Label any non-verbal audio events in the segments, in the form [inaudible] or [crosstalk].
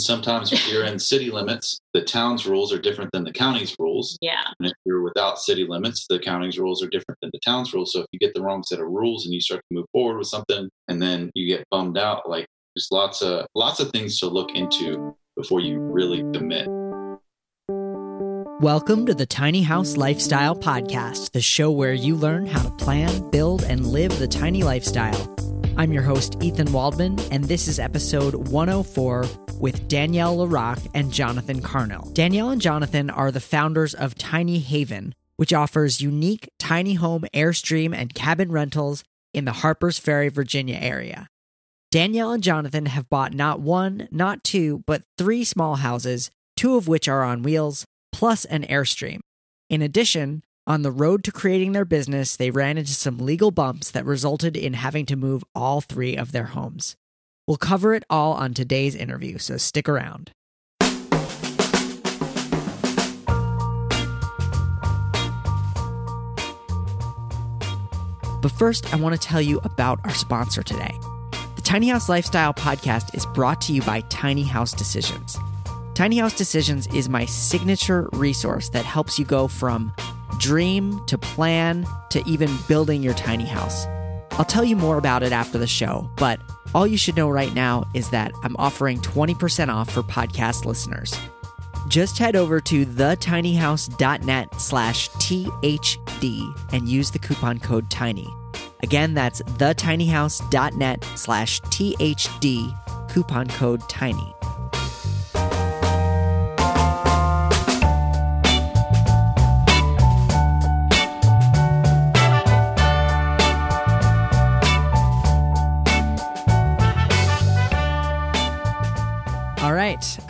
Sometimes if you're in city limits, the town's rules are different than the county's rules. Yeah. And if you're without city limits, the county's rules are different than the town's rules. So if you get the wrong set of rules and you start to move forward with something and then you get bummed out, like there's lots of lots of things to look into before you really commit. Welcome to the Tiny House Lifestyle Podcast, the show where you learn how to plan, build, and live the tiny lifestyle. I'm your host, Ethan Waldman, and this is episode 104 with Danielle LaRock and Jonathan Carnell. Danielle and Jonathan are the founders of Tiny Haven, which offers unique tiny home Airstream and cabin rentals in the Harpers Ferry, Virginia area. Danielle and Jonathan have bought not one, not two, but three small houses, two of which are on wheels, plus an Airstream. In addition, on the road to creating their business, they ran into some legal bumps that resulted in having to move all three of their homes. We'll cover it all on today's interview, so stick around. But first, I want to tell you about our sponsor today. The Tiny House Lifestyle podcast is brought to you by Tiny House Decisions. Tiny House Decisions is my signature resource that helps you go from dream to plan to even building your tiny house. I'll tell you more about it after the show, but all you should know right now is that I'm offering 20% off for podcast listeners. Just head over to thetinyhouse.net slash THD and use the coupon code TINY. Again, that's thetinyhouse.net slash THD, coupon code TINY.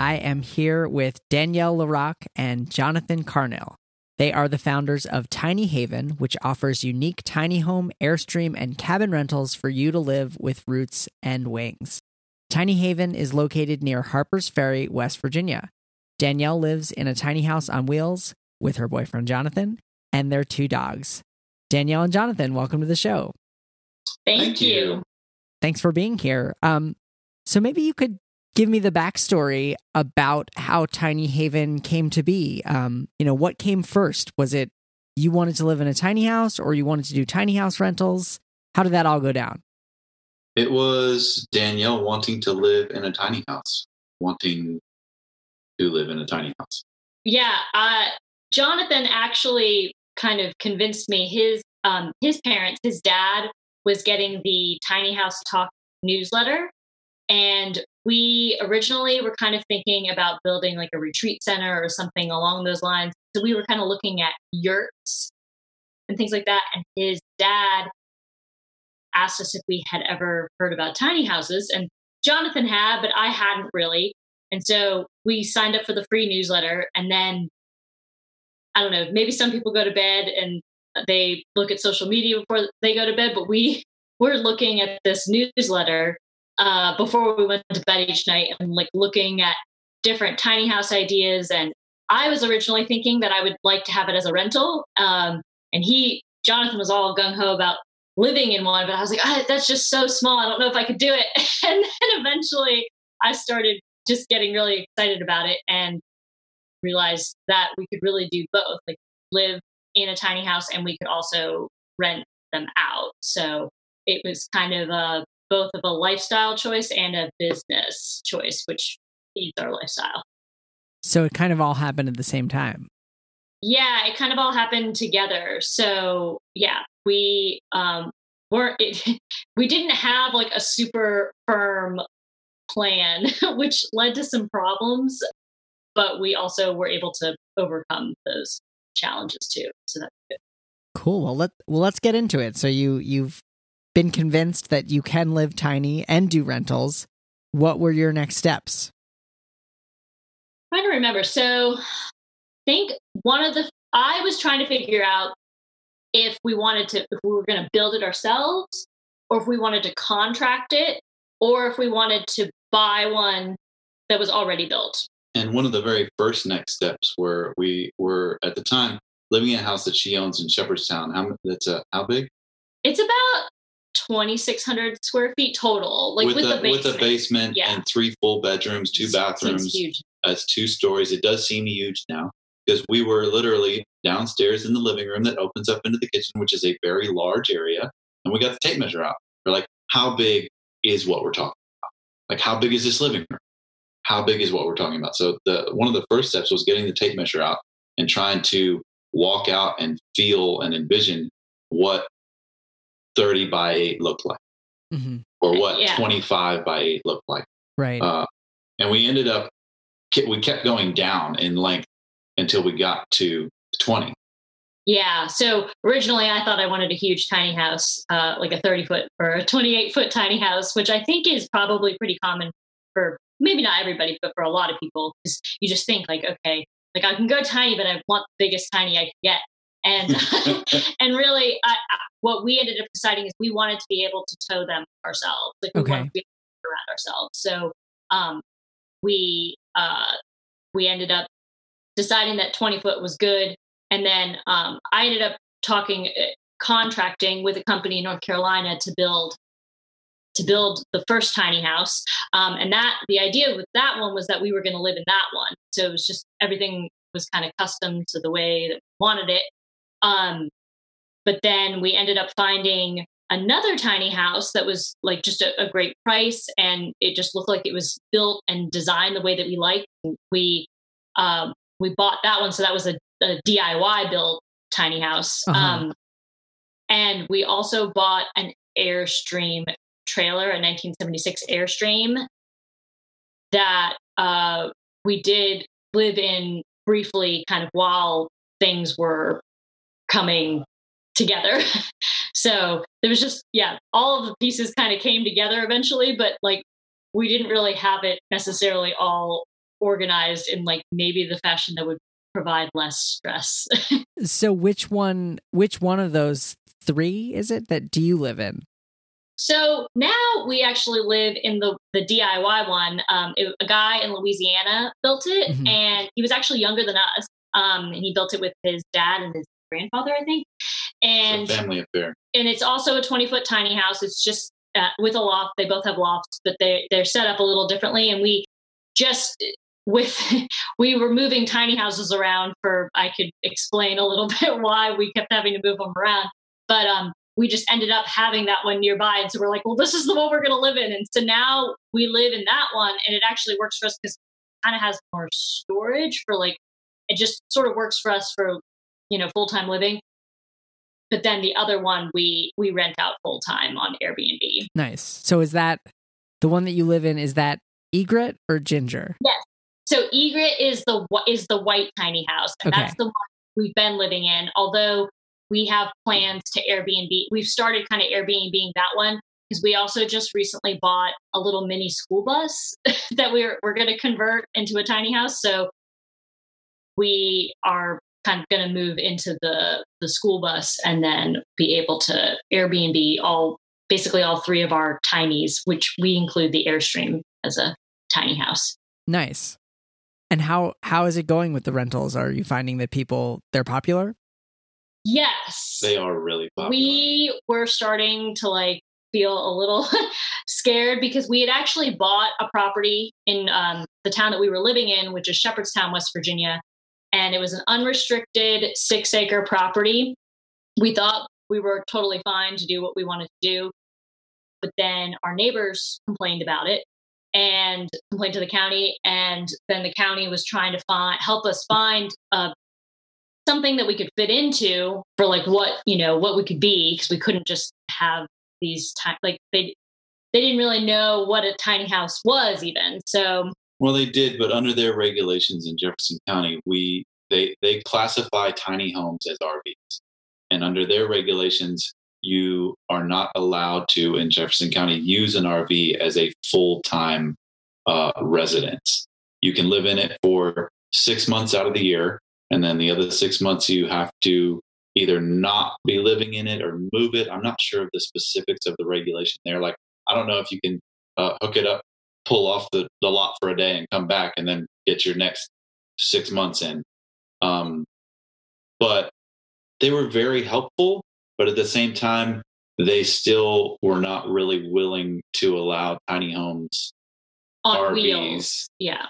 I am here with Danielle LaRock and Jonathan Carnell. They are the founders of Tiny Haven, which offers unique tiny home, Airstream, and cabin rentals for you to live with roots and wings. Tiny Haven is located near Harpers Ferry, West Virginia. Danielle lives in a tiny house on wheels with her boyfriend Jonathan and their two dogs. Danielle and Jonathan, welcome to the show. Thank, Thank you. you. Thanks for being here. Um, so maybe you could give me the backstory about how Tiny Haven came to be. Um, you know, what came first? Was it you wanted to live in a tiny house or you wanted to do tiny house rentals? How did that all go down? It was Danielle wanting to live in a tiny house, wanting to live in a tiny house. Yeah. Uh, Jonathan actually kind of convinced me. His um, his parents, his dad was getting the Tiny House Talk newsletter, and we originally were kind of thinking about building like a retreat center or something along those lines. So we were kind of looking at yurts and things like that. And his dad asked us if we had ever heard about tiny houses, and Jonathan had, but I hadn't really. And so we signed up for the free newsletter, and then I don't know, maybe some people go to bed and they look at social media before they go to bed, but we were looking at this newsletter uh, before we went to bed each night and like looking at different tiny house ideas. And I was originally thinking that I would like to have it as a rental. Um, and he, Jonathan, was all gung ho about living in one, but I was like, ah, that's just so small. I don't know if I could do it. [laughs] and then eventually I started just getting really excited about it and realized that we could really do both like live in a tiny house and we could also rent them out. So it was kind of a both of a lifestyle choice and a business choice, which feeds our lifestyle. So it kind of all happened at the same time. Yeah, it kind of all happened together. So yeah, we um weren't it, [laughs] we didn't have like a super firm plan, [laughs] which led to some problems, but we also were able to overcome those challenges too. So that's good. Cool. Well, let well let's get into it. So you you've been convinced that you can live tiny and do rentals. What were your next steps? I trying to remember. So I think one of the I was trying to figure out if we wanted to if we were going to build it ourselves or if we wanted to contract it or if we wanted to buy one that was already built. And one of the very first next steps were we were at the time living in a house that she owns in Shepherdstown. How that's a how big? It's about 2,600 square feet total, like with, with, a, the basement. with a basement Yeah. and three full bedrooms, two bathrooms. huge. It's two stories. It does seem huge now because we were literally downstairs in the living room that opens up into the kitchen, which is a very large area. And we got the tape measure out. We're like, how big is what we're talking about? Like, how big is this living room? How big is what we're talking about? So the one of the first steps was getting the tape measure out and trying to walk out and feel and envision what 30 by 8 looked like hmm or what Yeah. 25 by 8 looked like. Right. Uh, and we ended up, we kept going down in length until we got to 20. Yeah. So originally, I thought I wanted a huge tiny house, uh, like a 30 foot or a 28 foot tiny house, which I think is probably pretty common for maybe not everybody, but for a lot of people. Because you just think, like, okay, like I can go tiny, but I want the biggest tiny I can get. And [laughs] [laughs] and really, I, I, what we ended up deciding is we wanted to be able to tow them ourselves. Like we Okay. wanted to be able to around ourselves. So um, we uh, we ended up deciding that 20 foot was good. And then um, I ended up talking, uh, contracting with a company in North Carolina to build to build the first tiny house. Um, and that the idea with that one was that we were going to live in that one. So it was just everything was kind of custom to the way that we wanted it. Um, but then we ended up finding another tiny house that was like just a, a great price and it just looked like it was built and designed the way that we liked. We um, we bought that one, so that was a, a DIY built tiny house. Uh-huh. Um, and we also bought an Airstream trailer, a 1976 Airstream that uh, we did live in briefly, kind of while things were coming together. [laughs] so there was just, yeah, all of the pieces kind of came together eventually, but like we didn't really have it necessarily all organized in like maybe the fashion that would provide less stress. [laughs] so which one which one of those three is it that do you live in? so now we actually live in the the DIY one. Um, it, a guy in Louisiana built it, Mhm. and he was actually younger than us. Um, and he built it with his dad and his grandfather, I think. And family affair. and it's also a 20 foot tiny house. It's just uh, with a loft. They both have lofts, but they they're set up a little differently. And we just with [laughs] we were moving tiny houses around for I could explain a little [laughs] bit why we kept having to move them around. But um, we just ended up having that one nearby, and so we're like, well, this is the one we're going to live in. And so now we live in that one, and it actually works for us because it kind of has more storage for like it just sort of works for us for you know full time living but then the other one we we rent out full time on Airbnb. Nice. So is that the one that you live in is that egret or ginger? Yes. So Egret is the is the white tiny house, and Okay. that's the one we've been living in. Although we have plans to Airbnb, we've started kind of Airbnb that one because we also just recently bought a little mini school bus [laughs] that we're we're going to convert into a tiny house. So we are kind of going to move into the the school bus and then be able to Airbnb all basically all three of our tinies, which we include the Airstream as a tiny house. Nice. And how how is it going with the rentals? Are you finding that people they're popular? Yes. They are really popular. we were starting to like feel a little [laughs] scared because we had actually bought a property in um, the town that we were living in, which is Shepherdstown, West Virginia. And it was an unrestricted six acre property. We thought we were totally fine to do what we wanted to do. But then our neighbors complained about it and complained to the county. And then the county was trying to find, help us find a something that we could fit into for like what you know what we could be because we couldn't just have these ti- like they they didn't really know what a tiny house was even so Well, they did, but under their regulations in Jefferson County, we they they classify tiny homes as RVs, and under their regulations, you are not allowed to in Jefferson County use an RV as a full time uh, residence. You can live in it for six months out of the year, and then the other six months you have to either not be living in it or move it. I'm not sure of the specifics of the regulation there. Like, I don't know if you can uh, hook it up pull off the, the lot for a day and come back and then get your next six months in. Um, but they were very helpful. But at the same time, they still were not really willing to allow tiny homes on RVs. wheels. Yeah.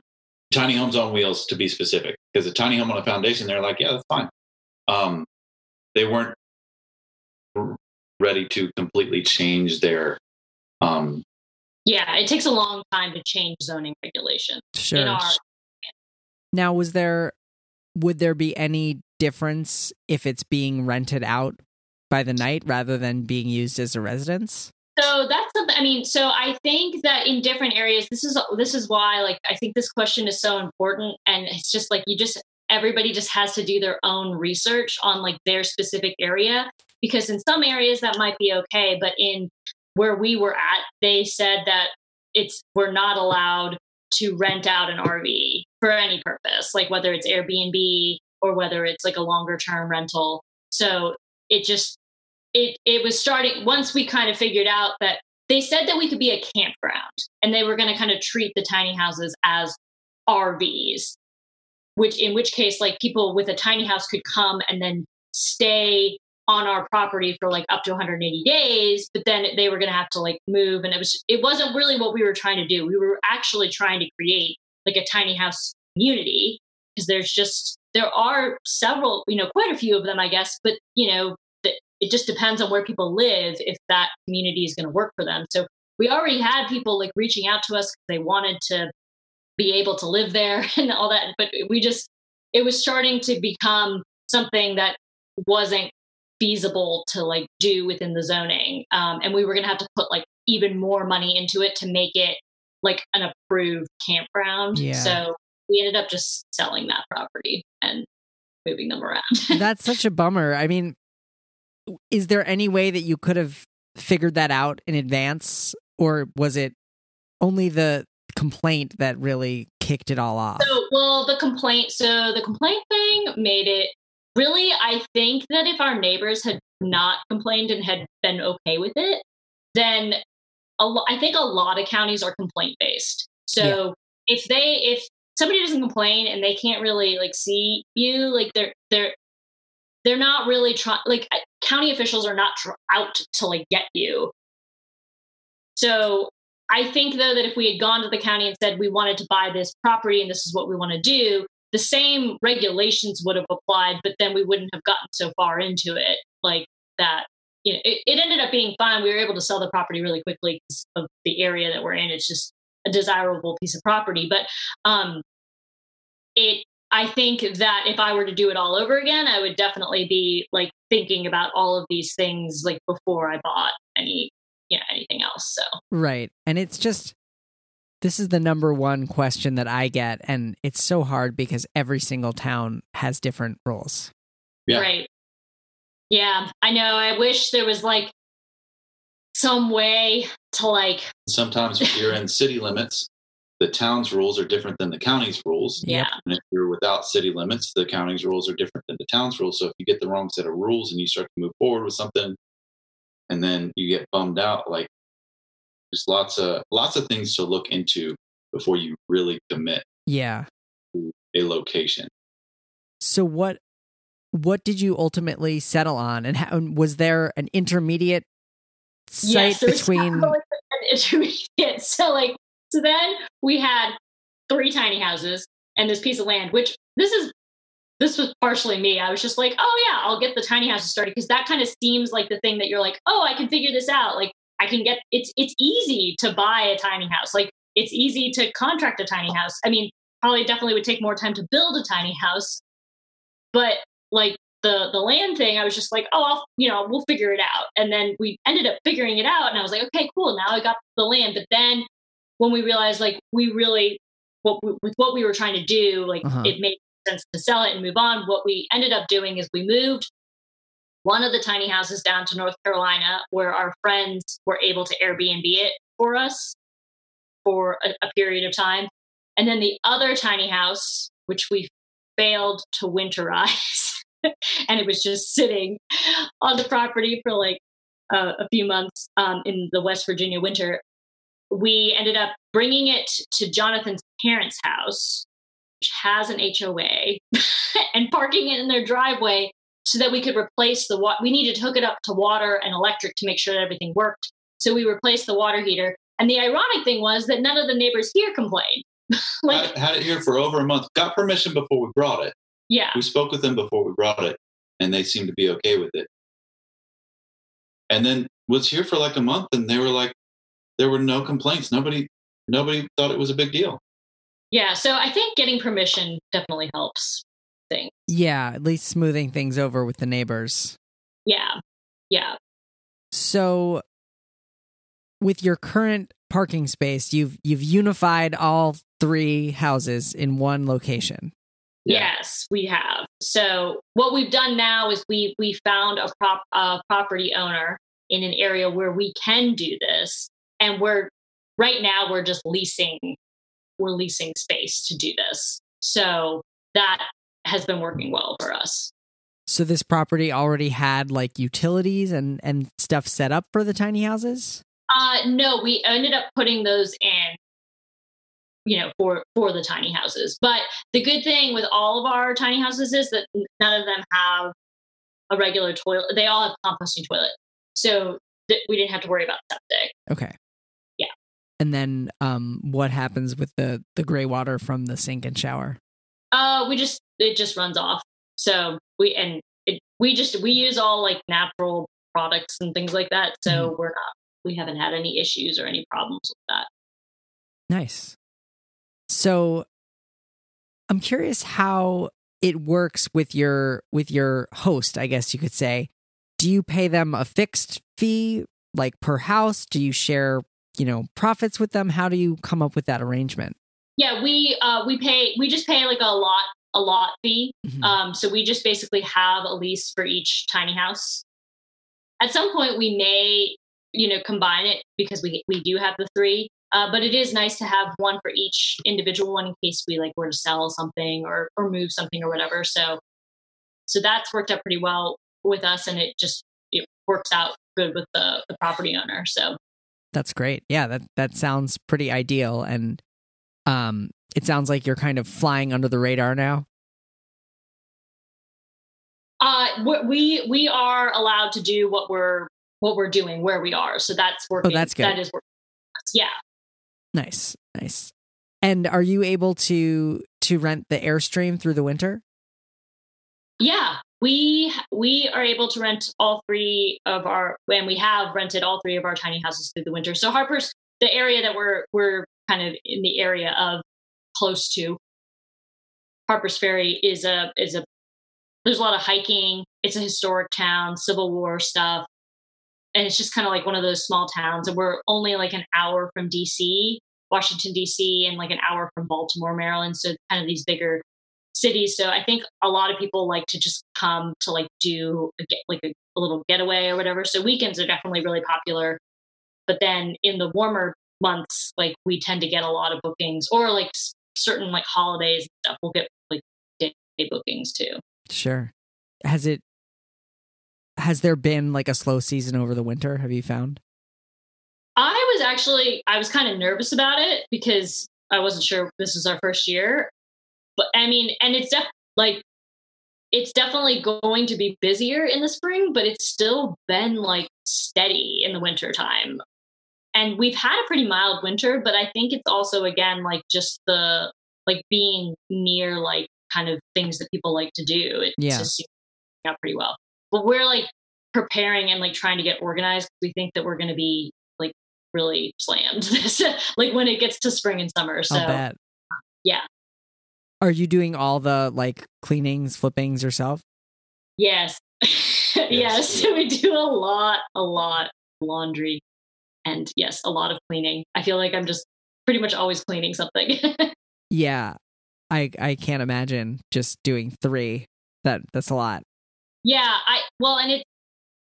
tiny homes on wheels to be specific because a tiny home on a foundation they're like yeah that's fine um, they weren't ready to completely change their um, Yeah. It takes a long time to change zoning regulations. Sure. In our Now, was there would there be any difference if it's being rented out by the night rather than being used as a residence? So that's something. I mean, so I think that in different areas, this is this is why, like, I think this question is so important, and it's just like you just everybody just has to do their own research on like their specific area because in some areas that might be okay, but in where we were at, they said that it's we're not allowed to rent out an RV for any purpose, like whether it's Airbnb or whether it's like a longer term rental. So it just it it was starting once we kind of figured out that they said that we could be a campground and they were going to kind of treat the tiny houses as RVs which in which case like people with a tiny house could come and then stay on our property for like up to 180 days but then they were going to have to like move and it was it wasn't really what we were trying to do we were actually trying to create like a tiny house community because there's just there are several you know quite a few of them i guess but you know it just depends on where people live if that community is going to work for them. So we already had people like reaching out to us because they wanted to be able to live there [laughs] and all that, but we just it was starting to become something that wasn't feasible to like do within the zoning, um, and we were going to have to put like even more money into it to make it like an approved campground. Yeah. So we ended up just selling that property and moving them around. [laughs] That's such a bummer. I mean, is there any way that you could have figured that out in advance or was it only the complaint that really kicked it all off? So, well, the complaint. So the complaint thing made it really. I think that if our neighbors had not complained and had been okay with it, then a lo- I think a lot of counties are complaint based. So if they if somebody doesn't complain and they can't really like see you, like they're they're they're not really trying. Like county officials are not tr- out to like get you. So I think though that if we had gone to the county and said we wanted to buy this property and this is what we want to do, the same regulations would have applied, but then we wouldn't have gotten so far into it like that. You know, it, it ended up being fine. We were able to sell the property really quickly because of the area that we're in. It's just a desirable piece of property, but um, it. I think that if I were to do it all over again, I would definitely be like thinking about all of these things like before I bought any, you know, anything else. So Right. And it's just this is the number one question that I get and it's so hard because every single town has different rules. Yeah. Right. Yeah, I know. I wish there was like some way to like, sometimes if you're in city limits the town's rules are different than the county's rules yeah, and if you're without city limits the county's rules are different than the town's rules so if you get the wrong set of rules and you start to move forward with something and then you get bummed out like there's lots of lots of things to look into before you really commit Yeah. to a location So what what did you ultimately settle on and how, was there an intermediate site yes, there between an [laughs] intermediate. So like, so then we had three tiny houses and this piece of land, which this is this was partially me. I was just like, oh yeah, I'll get the tiny houses started because that kind of seems like the thing that you're like, oh, I can figure this out. Like I can get it's it's easy to buy a tiny house. Like it's easy to contract a tiny house. I mean, probably definitely would take more time to build a tiny house, but like the the land thing, I was just like, oh, I'll you know we'll figure it out. And then we ended up figuring it out, and I was like, okay, cool. Now I got the land. But then when we realized like we really what we, with what we were trying to do, like Uh-huh. it made sense to sell it and move on. What we ended up doing is we moved one of the tiny houses down to North Carolina, where our friends were able to Airbnb it for us for a, a period of time. And then the other tiny house, which we failed to winterize, [laughs] and it was just sitting on the property for like uh, a few months um, in the West Virginia winter. We ended up bringing it to Jonathan's parents' house, which has an HOA, [laughs] and parking it in their driveway so that we could replace the water. We needed to hook it up to water and electric to make sure that everything worked. So we replaced the water heater. And the ironic thing was that none of the neighbors here complained. [laughs] like, had it here for over a month. Got permission before we brought it. Yeah. We spoke with them before we brought it, and they seemed to be okay with it. And then was here for like a month, and they were like, there were no complaints. Nobody, nobody thought it was a big deal. Yeah. So I think getting permission definitely helps things. Yeah, at least smoothing things over with the neighbors. Yeah. Yeah. So with your current parking space, you've you've unified all three houses in one location. Yeah. Yes, we have. So what we've done now is we we found a prop a property owner in an area where we can do this, and we're right now we're just leasing we're leasing space to do this. So that has been working well for us. So this property already had like utilities and and stuff set up for the tiny houses? Uh no, we ended up putting those in you know for for the tiny houses. But the good thing with all of our tiny houses is that none of them have a regular toilet. They all have composting toilet. So th- we didn't have to worry about septic. Okay. Yeah. And then um what happens with the the gray water from the sink and shower? Uh we just it just runs off. So we and it, we just we use all like natural products and things like that. So mm-hmm. we're not we haven't had any issues or any problems with that. Nice. So I'm curious how it works with your with your host, I guess you could say. Do you pay them a fixed fee like per house? Do you share, you know, profits with them? How do you come up with that arrangement? Yeah, we uh we pay we just pay like a lot a lot fee. Mm-hmm. Um, so we just basically have a lease for each tiny house. At some point, we may, you know, combine it because we we do have the three. Uh, but it is nice to have one for each individual one in case we like were to sell something or or move something or whatever. So so that's worked out pretty well with us, and it just it works out good with the the property owner. So that's great. Yeah, that that sounds pretty ideal and um it sounds like you're kind of flying under the radar now. Uh, we we are allowed to do what we're what we're doing where we are, so that's working. Oh, that's good. That is working. Yeah. Nice, nice. And are you able to to rent the airstream through the winter? Yeah, we we are able to rent all three of our and we have rented all three of our tiny houses through the winter. So Harper's the area that we're we're kind of in the area of close to Harpers Ferry is a is a there's a lot of hiking. It's a historic town, Civil War stuff. And it's just kind of like one of those small towns. And we're only like an hour from DC, Washington, DC, and like an hour from Baltimore, Maryland. So kind of these bigger cities. So I think a lot of people like to just come to like do a, like a, a little getaway or whatever. So weekends are definitely really popular. But then in the warmer months, like we tend to get a lot of bookings or like certain like holidays and stuff. We'll get like day bookings too. Sure. Has it has there been like a slow season over the winter? Have you found? I was actually I was kind of nervous about it because I wasn't sure this was our first year. But I mean, and it's def- like it's definitely going to be busier in the spring, but it's still been like steady in the winter time. And we've had a pretty mild winter, but I think it's also again like just the like being near like kind of things that people like to do. It yeah. just out pretty well. But we're like preparing and like trying to get organized. We think that we're going to be like really slammed [laughs] this, like when it gets to spring and summer. So, yeah. Are you doing all the like cleanings, flippings yourself? Yes. [laughs] yes. [laughs] we do a lot, a lot laundry and yes, a lot of cleaning. I feel like I'm just pretty much always cleaning something. [laughs] yeah. I I can't imagine just doing three. That that's a lot. Yeah, I well, and it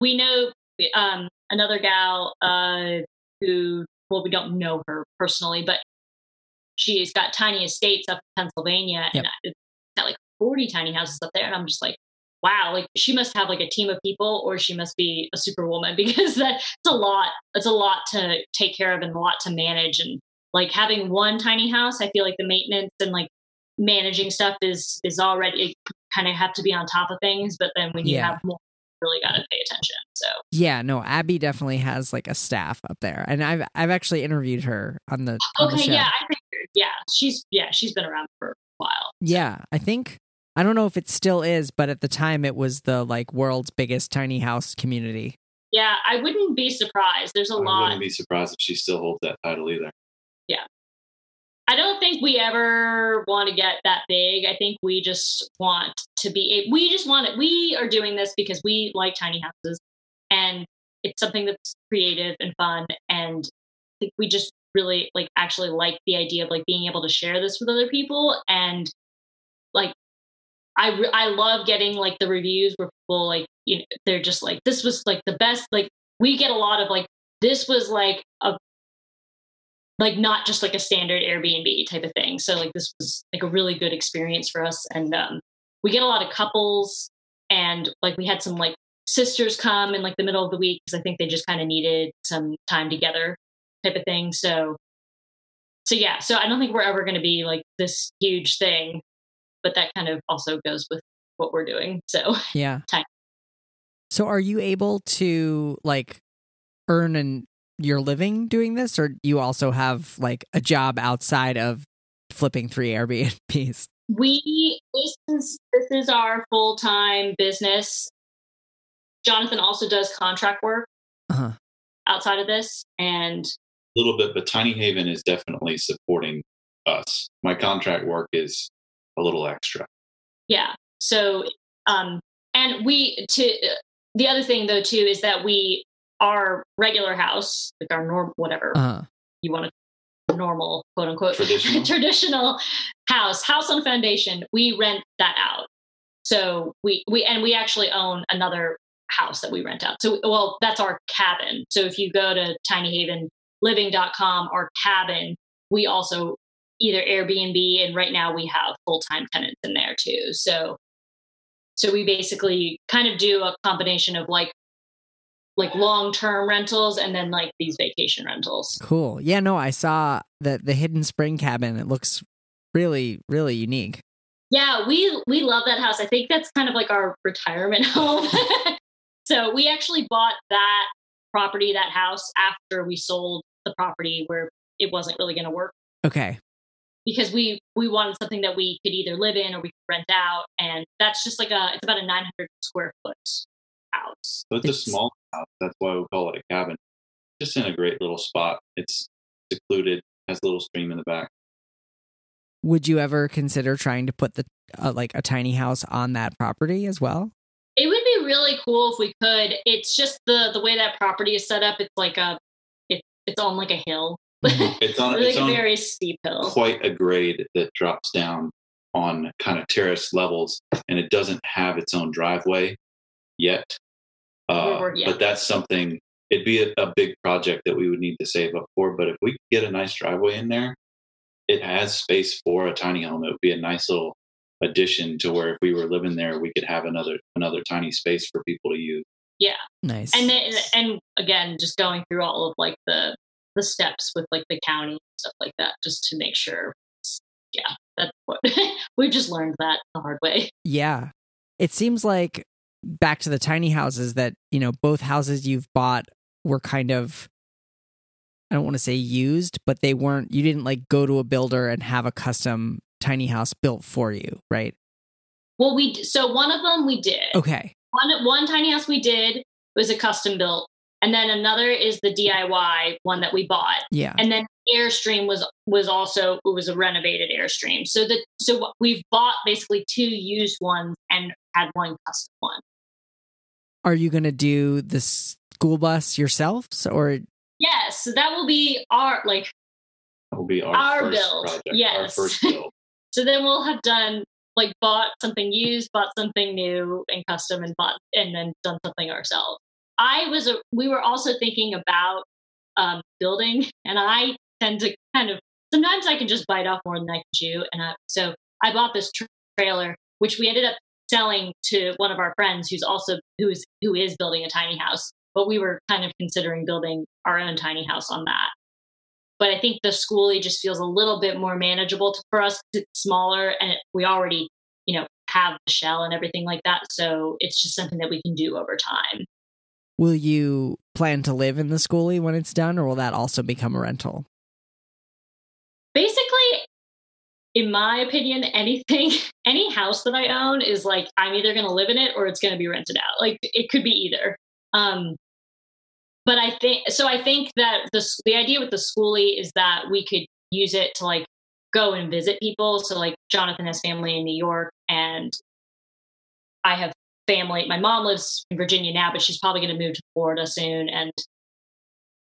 we know um, another gal uh, who well, we don't know her personally, but she's got tiny estates up in Pennsylvania, yep. and it's got like forty tiny houses up there, and I'm just like, wow, like she must have like a team of people, or she must be a superwoman [laughs] because that's a lot. It's a lot to take care of and a lot to manage, and like having one tiny house, I feel like the maintenance and like managing stuff is is already kind of have to be on top of things, but then when you Yeah. have more, really got to pay attention. So Yeah, no, Abby definitely has like a staff up there, and I've I've actually interviewed her on the on the okay, show. yeah, I figured. Yeah, she's yeah, she's been around for a while. Yeah, I think I don't know if it still is, but at the time it was the like world's biggest tiny house community. Yeah, I wouldn't be surprised. There's a I lot. I wouldn't be surprised if she still holds that title either. Yeah. I don't think we ever want to get that big. I think we just want to be, we just want it. We are doing this because we like tiny houses and it's something that's creative and fun. And I think we just really like actually like the idea of like being able to share this with other people. And like, I, re- I love getting like the reviews where people like, you know, they're just like, this was like the best. Like, we get a lot of like, this was like a like not just like a standard Airbnb type of thing. So like this was like a really good experience for us, and um, we get a lot of couples, and like we had some like sisters come in like the middle of the week because I think they just kind of needed some time together, type of thing. So, so yeah, so I don't think we're ever going to be like this huge thing, but that kind of also goes with what we're doing. So [laughs] Yeah. Tiny. So are you able to like earn an your living doing this, or you also have like a job outside of flipping three Airbnbs? [laughs] we this is this is our full time business. Jonathan also does contract work Uh-huh. outside of this, and A little bit, but Tiny Haven is definitely supporting us. My contract work is a little extra. yeah. So, um, and we to the other thing though too is that we our regular house, like our norm whatever Uh-huh. you want to normal quote unquote [laughs] Traditional? traditional house house on foundation we rent that out so we we and we actually own another house that we rent out so well that's our cabin so if you go to tinyhavenliving.com our cabin we also either airbnb and right now we have full-time tenants in there too so so we basically kind of do a combination of like like long-term rentals and then like these vacation rentals Cool. Yeah, no, I saw the the hidden spring cabin. It looks really, really unique. Yeah, we we love that house. I think that's kind of like our retirement [laughs] home. so we actually bought that property, that house, after we sold the property where it wasn't really going to work Okay. Because we we wanted something that we could either live in or we could rent out, and that's just like a it's about a 900 square foot house. So it's, It's- a small house. That's why we call it a cabin. Just in a great little spot. It's secluded, has a little stream in the back. Would you ever consider trying to put the uh, like a tiny house on that property as well? It would be really cool if we could. It's just the the way that property is set up. It's like a it, it's on like a hill. [laughs] It's on, like it's a on very steep hill. quite a grade that drops down on kind of terrace levels, and it doesn't have its own driveway yet. Uh, We're- yeah. But that's something. It'd be a, a big project that we would need to save up for. But if we could get a nice driveway in there, it has space for a tiny home. It would be a nice little addition to where if we were living there, we could have another another tiny space for people to use. Yeah, nice. and then and again just going through all of like the the steps with like the county and stuff like that just to make sure yeah that's what [laughs] we've just learned that the hard way Yeah. It seems like back to the tiny houses that, you know, both houses you've bought were kind of I don't want to say used, but they weren't you didn't like go to a builder and have a custom tiny house built for you, right? well we so one of them we did Okay. one one tiny house we did was a custom built and then another is the diy one that we bought Yeah. and then airstream was was also it was a renovated airstream so that so we've bought basically two used ones and had one custom one Are you going to do the school bus yourselves or yes so that will be our like That will be our, Our first build, project. Our yes. first [laughs] build. So then we'll have done like bought something used, bought something new and custom, and bought and then done something ourselves. I was a, we were also thinking about um, building, and I tend to kind of sometimes I can just bite off more than I can chew, and I, so I bought this tra- trailer, which we ended up selling to one of our friends who's also who is who is building a tiny house, but we were kind of considering building our own tiny house on that but I think the schoolie just feels a little bit more manageable to, for us. It's smaller, and it, we already, you know, have the shell and everything like that. So it's just something that we can do over time. Will you plan to live in the schoolie when it's done, or will that also become a rental? Basically, in my opinion, anything, [laughs] any house that I own is like I'm either going to live in it or it's going to be rented out. Like it could be either. Um, but I think so. I think that the the idea with the schoolie is that we could use it to like go and visit people. So like Jonathan has family in New York, and I have family. My mom lives in Virginia now, but she's probably going to move to Florida soon, and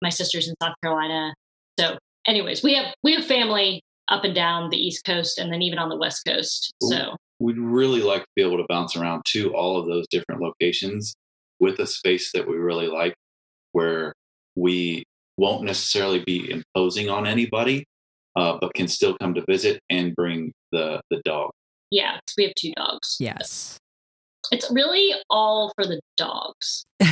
my sister's in South Carolina. So, anyways, we have we have family up and down the East Coast, and then even on the West Coast. So we'd really like to be able to bounce around to all of those different locations with a space that we really like, where we won't necessarily be imposing on anybody, uh, but can still come to visit and bring the the dog. Yeah, we have two dogs. Yes. It's really all for the dogs. [laughs]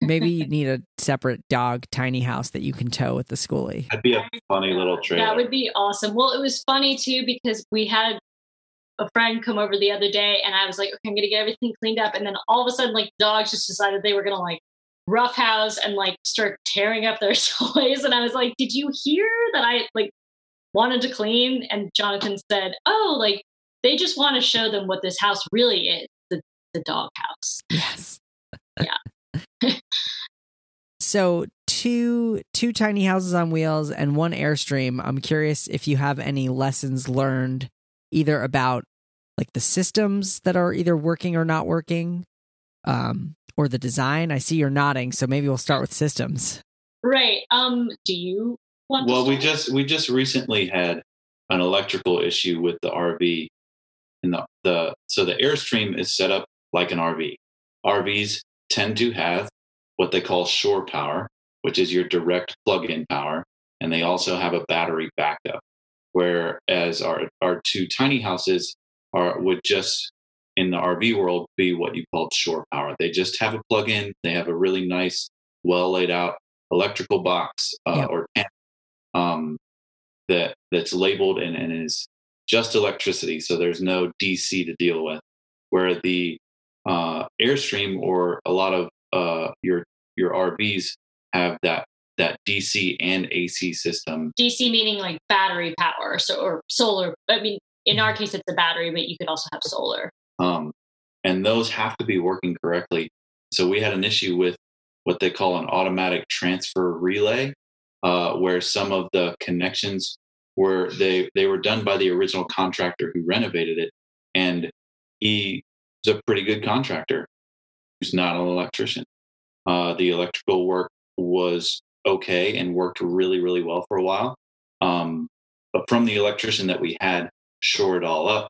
Maybe you need a separate dog tiny house that you can tow with the schoolie. That'd be a funny little trailer. That would be awesome. Well, it was funny too because we had a friend come over the other day and I was like, okay, I'm gonna get everything cleaned up. And then all of a sudden, like dogs just decided they were gonna like roughhouse and like start tearing up their [laughs] toys. And I was like, Did you hear that I like wanted to clean? And Jonathan said, Oh, like they just want to show them what this house really is the, the dog house. Yes. [laughs] Yeah. so two two tiny houses on wheels and one airstream. I'm curious if you have any lessons learned either about like the systems that are either working or not working, um, or the design. I see you're nodding, so maybe we'll start with systems. Right. Um, do you want Well, we just we just recently had an electrical issue with the RV and the, the so the airstream is set up like an rv rvs tend to have what they call shore power which is your direct plug-in power. And they also have a battery backup whereas our our two tiny houses are would just in the rv world be what you call shore power. They just have a plug-in. They have a really nice well laid out electrical box uh, Yep. or um, that that's labeled and, and is just electricity, so there's no DC to deal with. Where the uh, Airstream or a lot of uh, your your RVs have that that DC and AC system. DC meaning like battery power, so or solar. I mean, in our case, it's a battery, but you could also have solar. Um, and those have to be working correctly. So we had an issue with what they call an automatic transfer relay, uh, where some of the connections were they they were done by the original contractor who renovated it, and he was a pretty good contractor. He's not an electrician. Uh, the electrical work was okay and worked really really well for a while. Um, but from the electrician that we had shore it all up,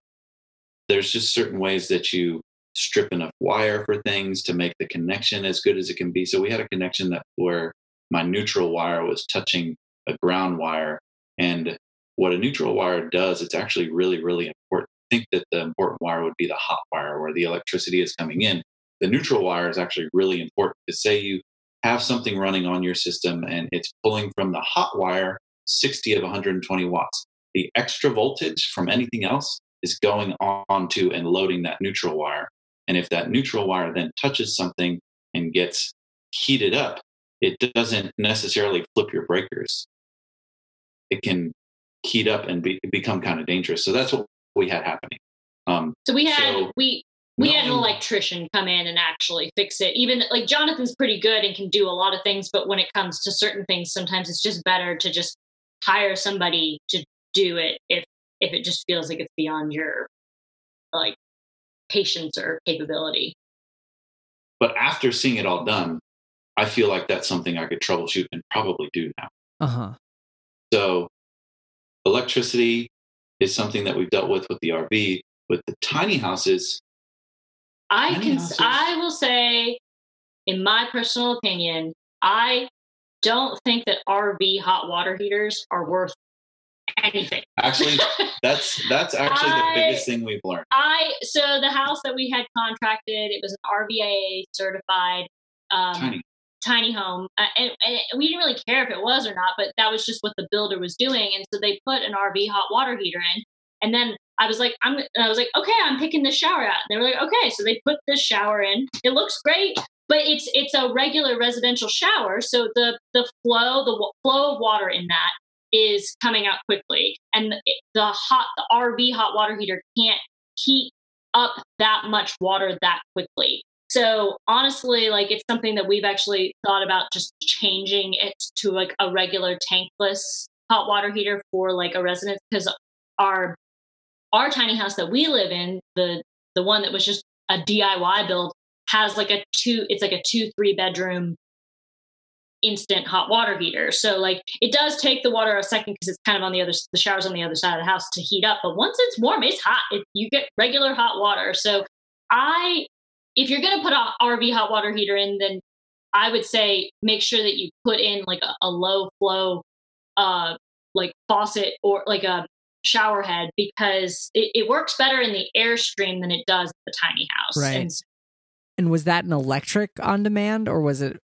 there's just certain ways that you strip enough wire for things to make the connection as good as it can be. So we had a connection that where my neutral wire was touching a ground wire. And what a neutral wire does, it's actually really, really important. Think that the important wire would be the hot wire where the electricity is coming in. The neutral wire is actually really important to say you have something running on your system and it's pulling from the hot wire 60 of 120 watts. The extra voltage from anything else is going on to and loading that neutral wire. And if that neutral wire then touches something and gets heated up, it doesn't necessarily flip your breakers. It can heat up and be, become kind of dangerous. So that's what we had happening. Um, So we had So- we we had an electrician come in and actually fix it. Even like Jonathan's pretty good and can do a lot of things, but when it comes to certain things, sometimes it's just better to just hire somebody to do it if if it just feels like it's beyond your like patience or capability. but after seeing it all done, I feel like that's something I could troubleshoot and probably do now. Uh huh. So electricity is something that we've dealt with with the RV. With the tiny houses, I Tiny can houses. I will say in my personal opinion, I don't think that RV hot water heaters are worth anything. actually, [laughs] that's that's actually I- the biggest thing we've learned. I so the house that we had contracted, it was an RVIA certified um, Tiny. Tiny home, uh, and, and we didn't really care if it was or not, but that was just what the builder was doing, and so they put an RV hot water heater in, and then I was like, I'm, I was like, okay, I'm picking this shower out. And they were like, okay. So they put this shower in. It looks great, but it's, it's a regular residential shower. So the, the flow, the w- flow of water in that is coming out quickly. And the, the hot, the RV hot water heater can't heat up that much water that quickly. So honestly, like it's something that we've actually thought about just changing it to like a regular tankless hot water heater for like a residence because our our tiny house that we live in, the the one that was just a DIY build, has like a two. It's like a two three bedroom instant hot water heater. So like it does take the water a second because it's kind of on the other the showers on the other side of the house to heat up. But once it's warm, it's hot. It, you get regular hot water. So I, if you're gonna put a RV hot water heater in, then I would say make sure that you put in like a, a low flow, uh, like faucet or like a shower head because it, it, works better in the airstream than it does the tiny house. Right. And, and was that an electric on demand or was it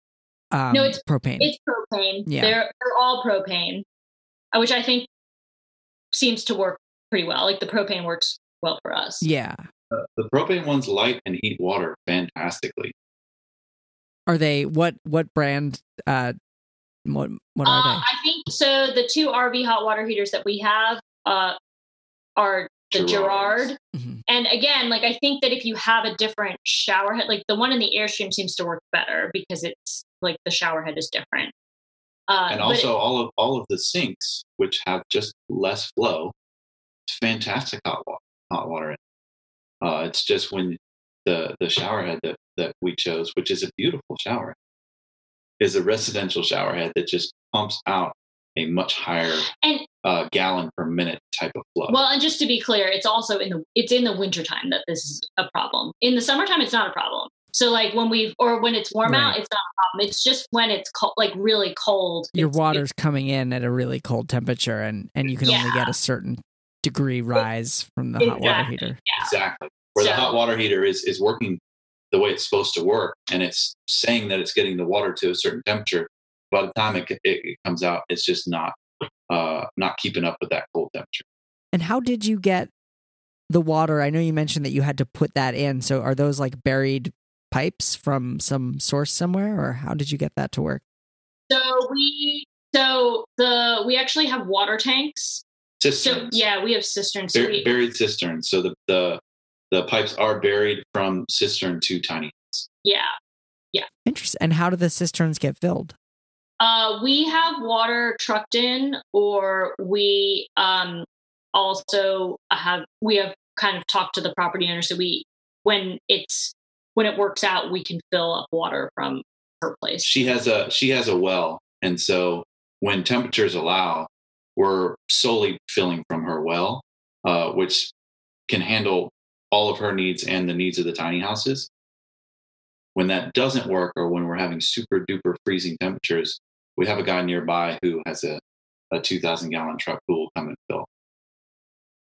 um, no, it's propane. It's propane. Yeah. They're they're all propane, uh, which I think seems to work pretty well. Like the propane works well for us. Yeah. Uh, the propane ones light and heat water fantastically. Are they what what brand uh what what are uh, they? I think so the two RV hot water heaters that we have uh are the Girard. Mm-hmm. And again, like I think that if you have a different shower head, like the one in the Airstream seems to work better because it's like the shower head is different. Uh, and also it, all of all of the sinks, which have just less flow, fantastic hot water. Hot water. Uh, it's just when the the shower head that that we chose, which is a beautiful shower, is a residential shower head that just pumps out a much higher and, uh, gallon per minute type of flow. Well, and just to be clear, it's also in the it's in the wintertime that this is a problem. In the summertime, it's not a problem. So like when we or when it's warm right. out, it's not a problem. It's just when it's cold, like really cold. Your water's coming in at a really cold temperature, and and you can yeah. only get a certain degree rise from the exactly. hot water heater. Yeah. Exactly. Where so, the hot water heater is is working the way it's supposed to work, and it's saying that it's getting the water to a certain temperature. By the time it, it, it comes out, it's just not uh, not keeping up with that cold temperature. And how did you get the water? I know you mentioned that you had to put that in. So are those like buried pipes from some source somewhere, or how did you get that to work? So we so the we actually have water tanks. Cisterns. So yeah, we have cisterns. Bur- we, buried cisterns. So the, the the pipes are buried from cistern to tiny house. Yeah. Yeah. Interesting. And how do the cisterns get filled? Uh, we have water trucked in, or we um, also have we have kind of talked to the property owner. So we, when it's when it works out, we can fill up water from her place. She has a she has a well, and so when temperatures allow, we're solely filling from her well, uh, which can handle all of her needs and the needs of the tiny houses. When that doesn't work, or when we're having super duper freezing temperatures, we have a guy nearby who has a, a 2,000 gallon truck pool come and fill.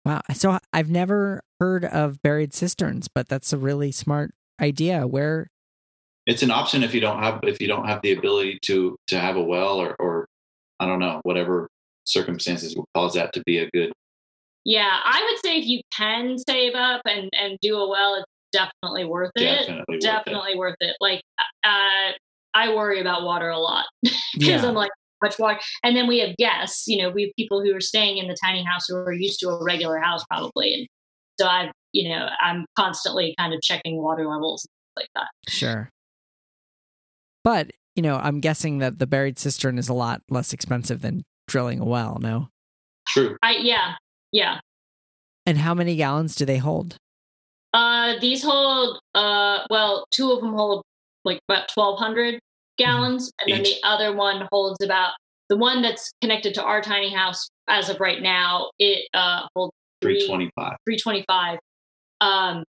Wow. So I've never heard of buried cisterns, but that's a really smart idea where it's an option if you don't have if you don't have the ability to to have a well or or i don't know whatever circumstances would cause that to be a good yeah i would say if you can save up and and do a well it's definitely worth it definitely worth definitely it. worth it like uh i worry about water a lot [laughs] because yeah. i'm like much water and then we have guests you know we have people who are staying in the tiny house who are used to a regular house probably and so i've you know, I'm constantly kind of checking water levels like that. Sure. But, you know, I'm guessing that the buried cistern is a lot less expensive than drilling a well, no? True. I yeah. Yeah. And how many gallons do they hold? Uh these hold uh well, two of them hold like about 1200 gallons mm-hmm. and then the other one holds about the one that's connected to our tiny house as of right now it uh holds 325 325 um,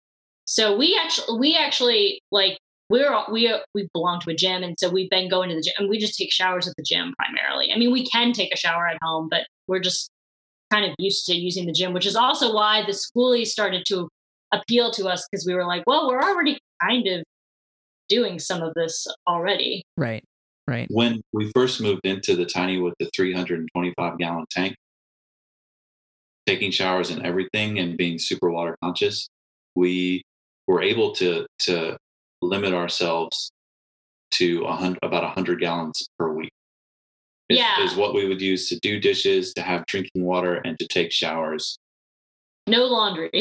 so we actually we actually like we're we uh, we belong to a gym, and so we've been going to the gym, and we just take showers at the gym primarily. I mean, we can take a shower at home, but we're just kind of used to using the gym, which is also why the schoolies started to appeal to us because we were like, well, we're already kind of doing some of this already. Right. Right. When we first moved into the tiny with the 325 gallon tank, taking showers and everything and being super water conscious, we were able to to limit ourselves to a hundred, about 100 gallons per week. Is, Yeah. is what we would use to do dishes, to have drinking water, and to take showers. no laundry.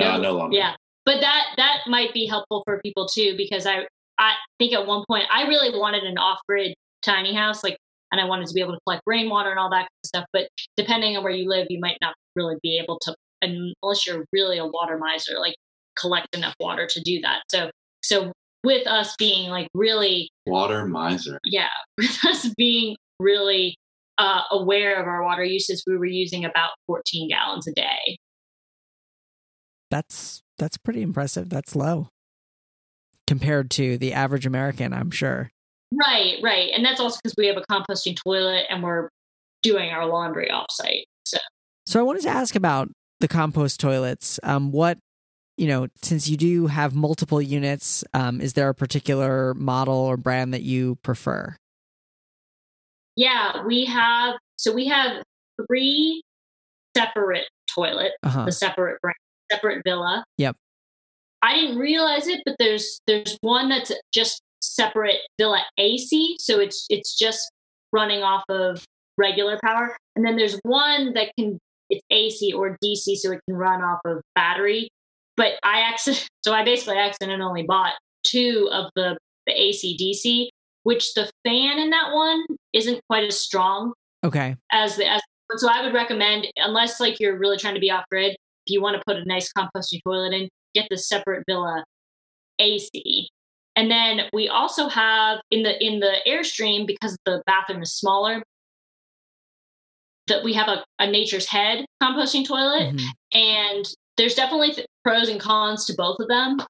Uh, [laughs] no longer. Yeah, but that that might be helpful for people too because I I think at one point I really wanted an off grid tiny house like and I wanted to be able to collect rainwater and all that kind of stuff. But depending on where you live, you might not really be able to unless you're really a water miser, like collect enough water to do that. So so with us being like really Water miser. yeah, [laughs] with us being really uh, aware of our water uses, we were using about 14 gallons a day. That's that's pretty impressive. That's low compared to the average American, I'm sure. Right, right. And that's also because we have a composting toilet and we're doing our laundry offsite. So So I wanted to ask about the compost toilets. Um, what you know, since you do have multiple units, um, is there a particular model or brand that you prefer? yeah, we have so we have three separate toilets, Uh-huh. the Separett brand, Separett Villa. Yep. I didn't realize it, but there's there's one that's just Separett Villa AC, so it's it's just running off of regular power, and then there's one that can it's AC or DC, so it can run off of battery. But I accident [laughs] so I basically accidentally bought two of the the ACDC, which the fan in that one isn't quite as strong Okay. as the as so I would recommend unless like you're really trying to be off grid, if you want to put a nice composting toilet in, get the Separett Villa AC. And then we also have in the in the airstream because the bathroom is smaller that we have a, a nature's head composting toilet Mhm. and there's definitely th- pros and cons to both of them.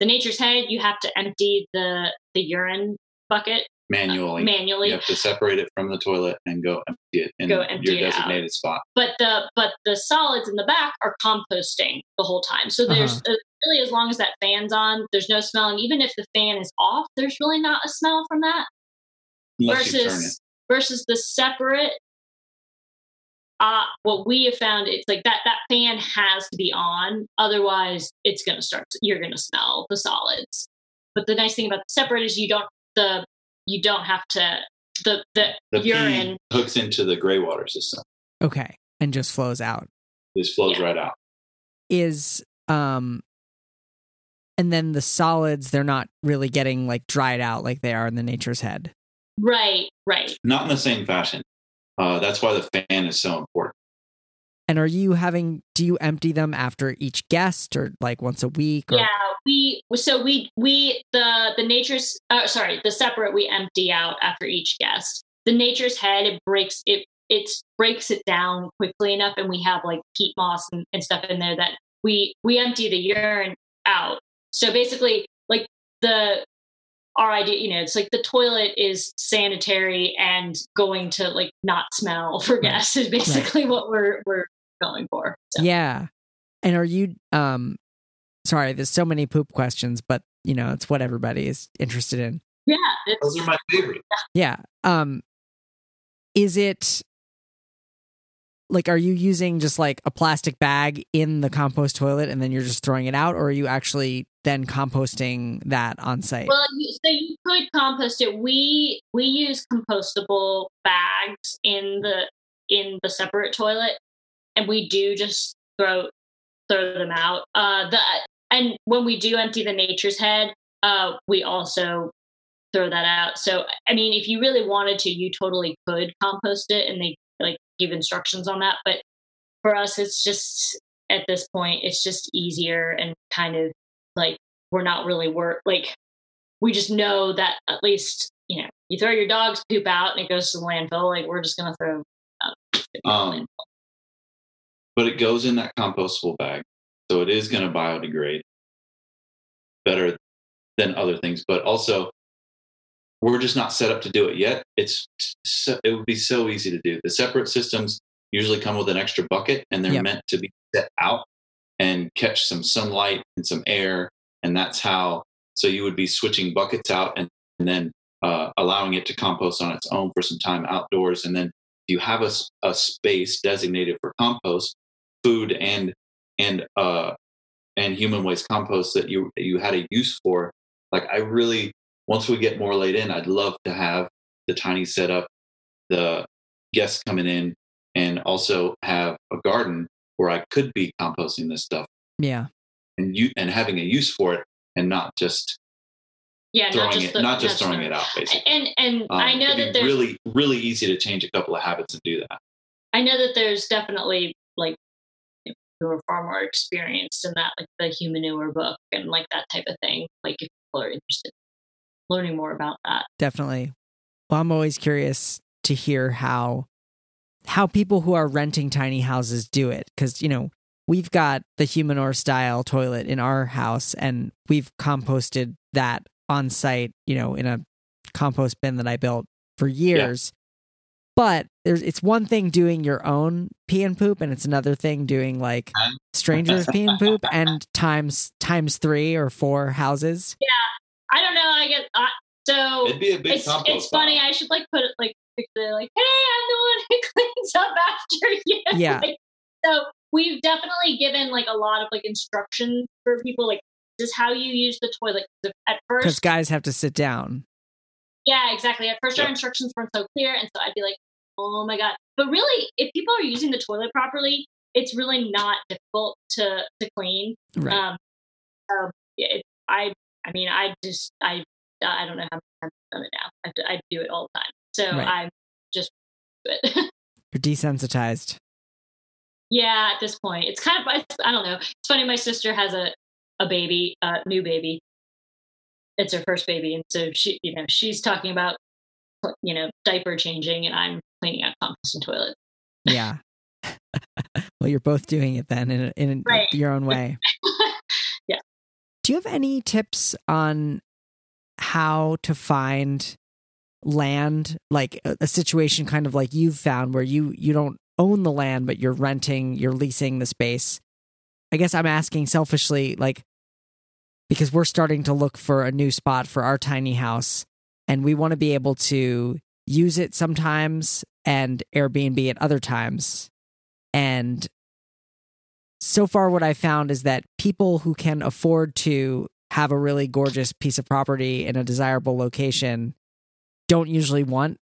The nature's head you have to empty the the urine bucket Manually. manually You have to separate it from the toilet and go empty it in Go empty your it out. designated spot. but the but the solids in the back are composting the whole time. So there's uh, really as long as that fan's on, there's no smell, and even if the fan is off, there's really not a smell from that. Unless you turn it. versus versus the Separett. Uh, what we have found it's like that that fan has to be on, otherwise it's going to start. You're going to smell the solids. But the nice thing about the Separett is you don't the you don't have to the the, The urine. hooks into the gray water system. Okay. And just flows out. This flows Yeah. right out. Is um and then the solids they're not really getting like dried out like they are in the nature's head. Right, right. Not in the same fashion. Uh, that's why the fan is so important. And are you having do you empty them after each guest or like once a week or Yeah, we so we we the the nature's uh, sorry the Separett we empty out after each guest. The nature's head it breaks it it breaks it down quickly enough, and we have like peat moss and, and stuff in there that we we empty the urine out. So basically, like the our idea, you know, it's like the toilet is sanitary and going to like not smell for Right. guests is basically what we're we're going for. So. Yeah. And are you um sorry, there's so many poop questions, but you know, it's what everybody is interested in. yeah, Those are my favorite. [laughs] Yeah. Um is it like are you using just like a plastic bag in the compost toilet and then you're just throwing it out or are you actually then composting that on site? Well, so you could compost it. We we use compostable bags in the in the Separett toilet, and we do just throw throw them out. Uh, the and when we do empty the nature's head, uh, we also throw that out. So I mean, if you really wanted to, you totally could compost it, and they like give instructions on that. But for us, it's just at this point, it's just easier and kind of like we're not really work like we just know that at least you know you throw your dog's poop out and it goes to the landfill like we're just gonna throw it Um, but it goes in that compostable bag, so it is going to biodegrade better than other things. But also, we're just not set up to do it yet. It's so, it would be so easy to do. The Separett systems usually come with an extra bucket, and they're Yep. meant to be set out and catch some sunlight and some air, and that's how. So you would be switching buckets out and, and then uh, allowing it to compost on its own for some time outdoors, and then if you have a, a space designated for compost, food and and uh and human waste compost that you you had a use for, like I really once we get more laid in, I'd love to have the tiny setup, the guests coming in, and also have a garden where I could be composting this stuff. Yeah. And you and having a use for it and not just yeah, throwing not just it, the, not just not throwing it out, basically. And and Um, I know that be there's really, really easy to change a couple of habits and do that. I know that there's definitely like who are far more experienced in that, like the humanure book and like that type of thing. Like if people are interested in learning more about that. Definitely. Well, I'm always curious to hear how how people who are renting tiny houses do it. Because you know we've got the humanure style toilet in our house and we've composted that on site you know in a compost bin that i built for years. But there's it's one thing doing your own pee and poop and it's another thing doing like [laughs] strangers pee and poop and times times three or four houses I don't know. I get uh, so It'd be a big it's compost. it's funny. I should like put it like picture like, hey, I'm the one who [laughs] cleans up after you. Yeah. [laughs] Like, so we've definitely given like a lot of like instructions for people. Like, this is how you use the toilet. 'Cause At first because guys have to sit down yeah, exactly. At first, our instructions weren't so clear, and so I'd be like, oh my god. But really, if people are using the toilet properly, it's really not difficult to to clean. right Um, so it, I, I mean, I just, I, I don't know how many times I've done it now. I, I do it all the time. So Right. I'm just, [laughs] do it. you're desensitized yeah. At this point, it's kind of, I, don't know. It's funny. My sister has a, a baby, a uh, new baby. It's her first baby, and so she, you know, she's talking about, you know, diaper changing, and I'm cleaning out compost and toilet. Yeah. [laughs] well, you're both doing it then in in Right. your own way. Do you have any tips on how to find land like a, a situation kind of like you've found where you you don't own the land but you're renting, you're leasing the space? I guess I'm asking selfishly like because we're starting to look for a new spot for our tiny house and we want to be able to use it sometimes and Airbnb at other times. And so far, what I found is that people who can afford to have a really gorgeous piece of property in a desirable location don't usually want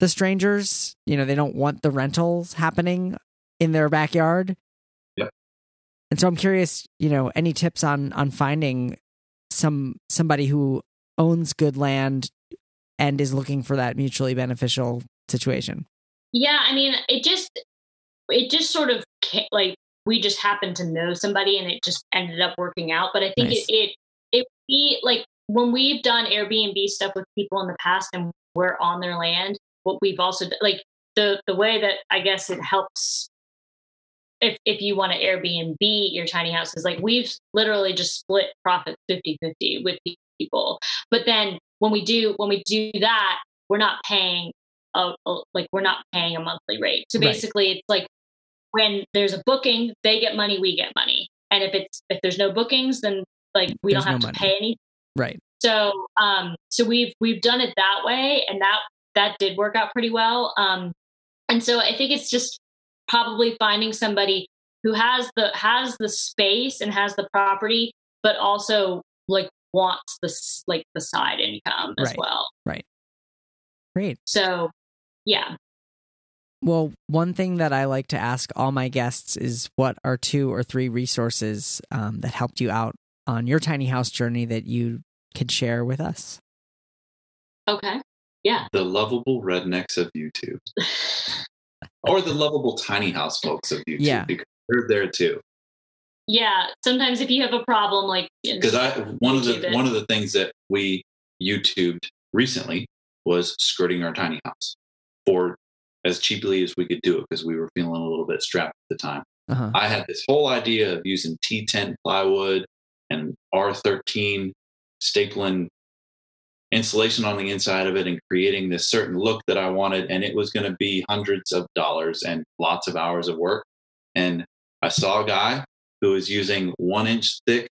the strangers. You know, they don't want the rentals happening in their backyard. Yep. And so I'm curious, you know, any tips on on finding some somebody who owns good land and is looking for that mutually beneficial situation. Yeah, I mean, it just it just sort of like we just happened to know somebody and it just ended up working out. But I think Nice. it it it be like when we've done Airbnb stuff with people in the past and we're on their land. What we've also like the the way that I guess it helps if if you want to Airbnb your tiny house is like we've literally just split profit 50-50 with people. But then when we do when we do that, we're not paying a, a- like we're not paying a monthly rate. So Right. basically, it's like when there's a booking, they get money, we get money, and if it's if there's no bookings, then like we There's don't have no to money. pay any. Right. So um, so we've we've done it that way, and that that did work out pretty well. Um, and so I think it's just probably finding somebody who has the has the space and has the property, but also like wants the like the side income as Right. well. Right. Great. So yeah, Well, one thing that I like to ask all my guests is what are two or three resources um, that helped you out on your tiny house journey that you could share with us? okay, yeah. The lovable rednecks of YouTube, [laughs] or the lovable tiny house folks of YouTube, Yeah. because they're there too. yeah sometimes if you have a problem like Because I one of the it. one of the things that we YouTubed recently was skirting our tiny house for as cheaply as we could do it because we were feeling a little bit strapped at the time. Uh-huh. I had this whole idea of using T10 plywood and R13 stapling insulation on the inside of it and creating this certain look that I wanted. And it was going to be hundreds of dollars and lots of hours of work. And I saw a guy who was using one inch thick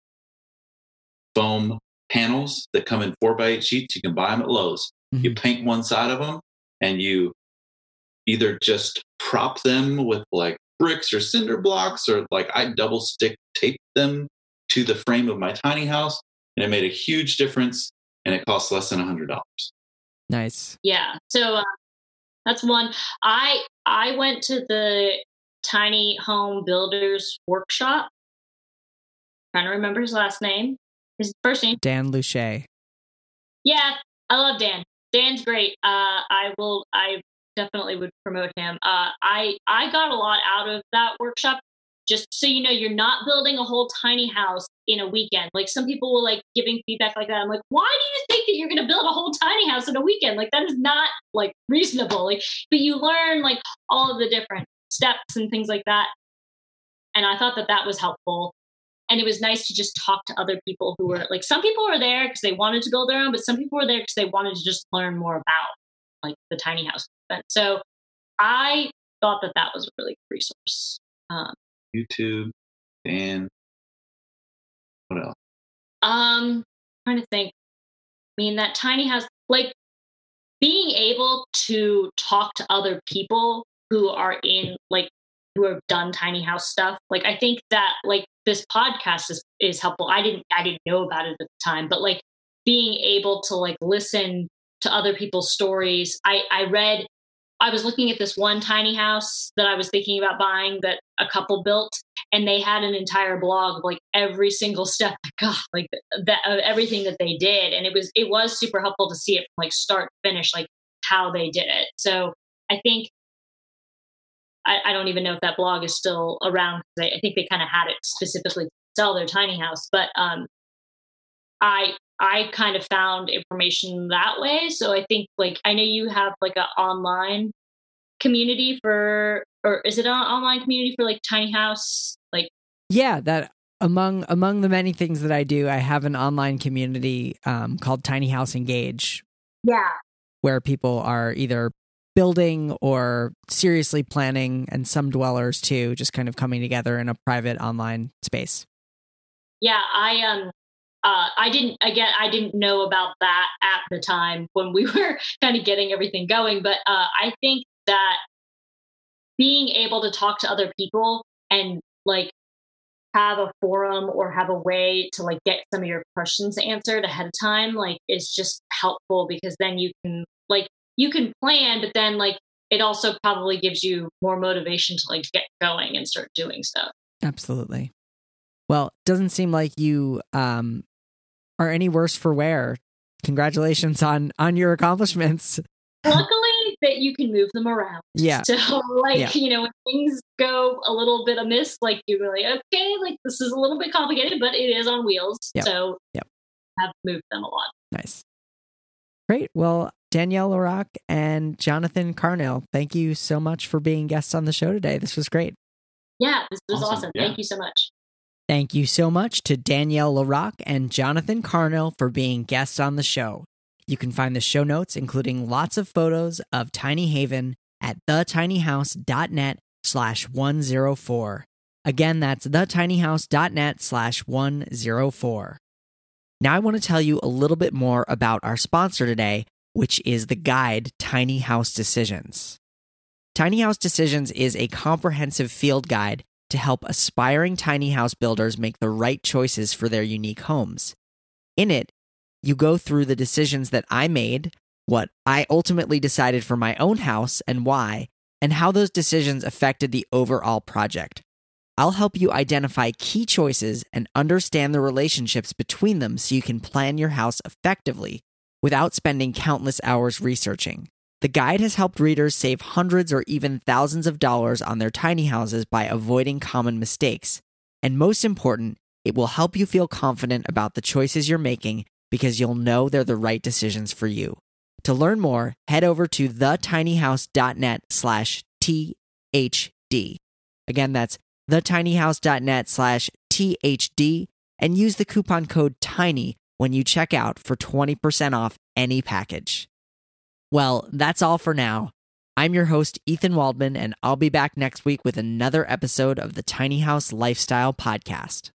foam panels that come in four by eight sheets. You can buy them at Lowe's. You Mhm. paint one side of them and you either just prop them with like bricks or cinder blocks, or like I double stick tape them to the frame of my tiny house, and it made a huge difference. And it cost less than a hundred dollars. Nice. Yeah. So uh, that's one. I I went to the tiny home builders workshop. trying to remember his last name. His first name. Dan Louche. Yeah, I love Dan. Dan's great. Uh, I will. I definitely would promote him. Uh, I I got a lot out of that workshop. Just so you know, you're not building a whole tiny house in a weekend. Like some people were like giving feedback like that. I'm like, why do you think that you're going to build a whole tiny house in a weekend? Like that is not like reasonable. Like, but you learn like all of the different steps and things like that. And I thought that that was helpful. And it was nice to just talk to other people who were like, some people were there because they wanted to build their own, but some people were there because they wanted to just learn more about like the tiny house. So I thought that that was a really good resource. Um, YouTube and what else? Um, trying to think. I mean, that tiny house, like being able to talk to other people who are in like who have done tiny house stuff. Like I think that like this podcast is is helpful. I didn't I didn't know about it at the time, but like being able to like listen to other people's stories. I I read I was looking at this one tiny house that I was thinking about buying that a couple built, and they had an entire blog of like every single [laughs] step, God, like that, uh, everything that they did, and it was it was super helpful to see it from like start to finish, like how they did it. So I think I, I don't even know if that blog is still around. I, I think they kind of had it specifically to sell their tiny house, but um, I I kind of found information that way. So I think like I know you have like an online community for or is it an online community for like tiny house like yeah that among among the many things that i do i have an online community um, called tiny house engage. Yeah. Where people are either building or seriously planning and some dwellers too just kind of coming together in a private online space. Yeah i um uh, I didn't again I didn't know about that at the time when we [laughs] were kind of getting everything going, but uh, I think that being able to talk to other people and like have a forum or have a way to like get some of your questions answered ahead of time like is just helpful because then you can like you can plan but then like it also probably gives you more motivation to like get going and start doing stuff. Absolutely. Well doesn't seem like you um are any worse for wear. Congratulations on on your accomplishments. Luckily that you can move them around. Yeah. So like, yeah. you know, when things go a little bit amiss, like you're like, okay, like this is a little bit complicated, but it is on wheels. Yep. So yep. have moved them a lot. Nice. Great. Well, Danielle LaRock and Jonathan Carnell, thank you so much for being guests on the show today. This was great. Yeah, this was awesome. awesome. Yeah. Thank you so much. Thank you so much to Danielle LaRock and Jonathan Carnell for being guests on the show. You can find the show notes, including lots of photos of Tiny Haven, at thetinyhouse.net slash 104. Again, that's thetinyhouse.net slash 104. Now, I want to tell you a little bit more about our sponsor today, which is the guide Tiny House Decisions. Tiny House Decisions is a comprehensive field guide to help aspiring tiny house builders make the right choices for their unique homes. In it, you go through the decisions that I made, what I ultimately decided for my own house and why, and how those decisions affected the overall project. I'll help you identify key choices and understand the relationships between them so you can plan your house effectively without spending countless hours researching. The guide has helped readers save hundreds or even thousands of dollars on their tiny houses by avoiding common mistakes. And most important, it will help you feel confident about the choices you're making because you'll know they're the right decisions for you. To learn more, head over to thetinyhouse.net slash THD. Again, that's thetinyhouse.net slash THD and use the coupon code TINY when you check out for 20% off any package. Well, that's all for now. I'm your host, Ethan Waldman, and I'll be back next week with another episode of the Tiny House Lifestyle Podcast.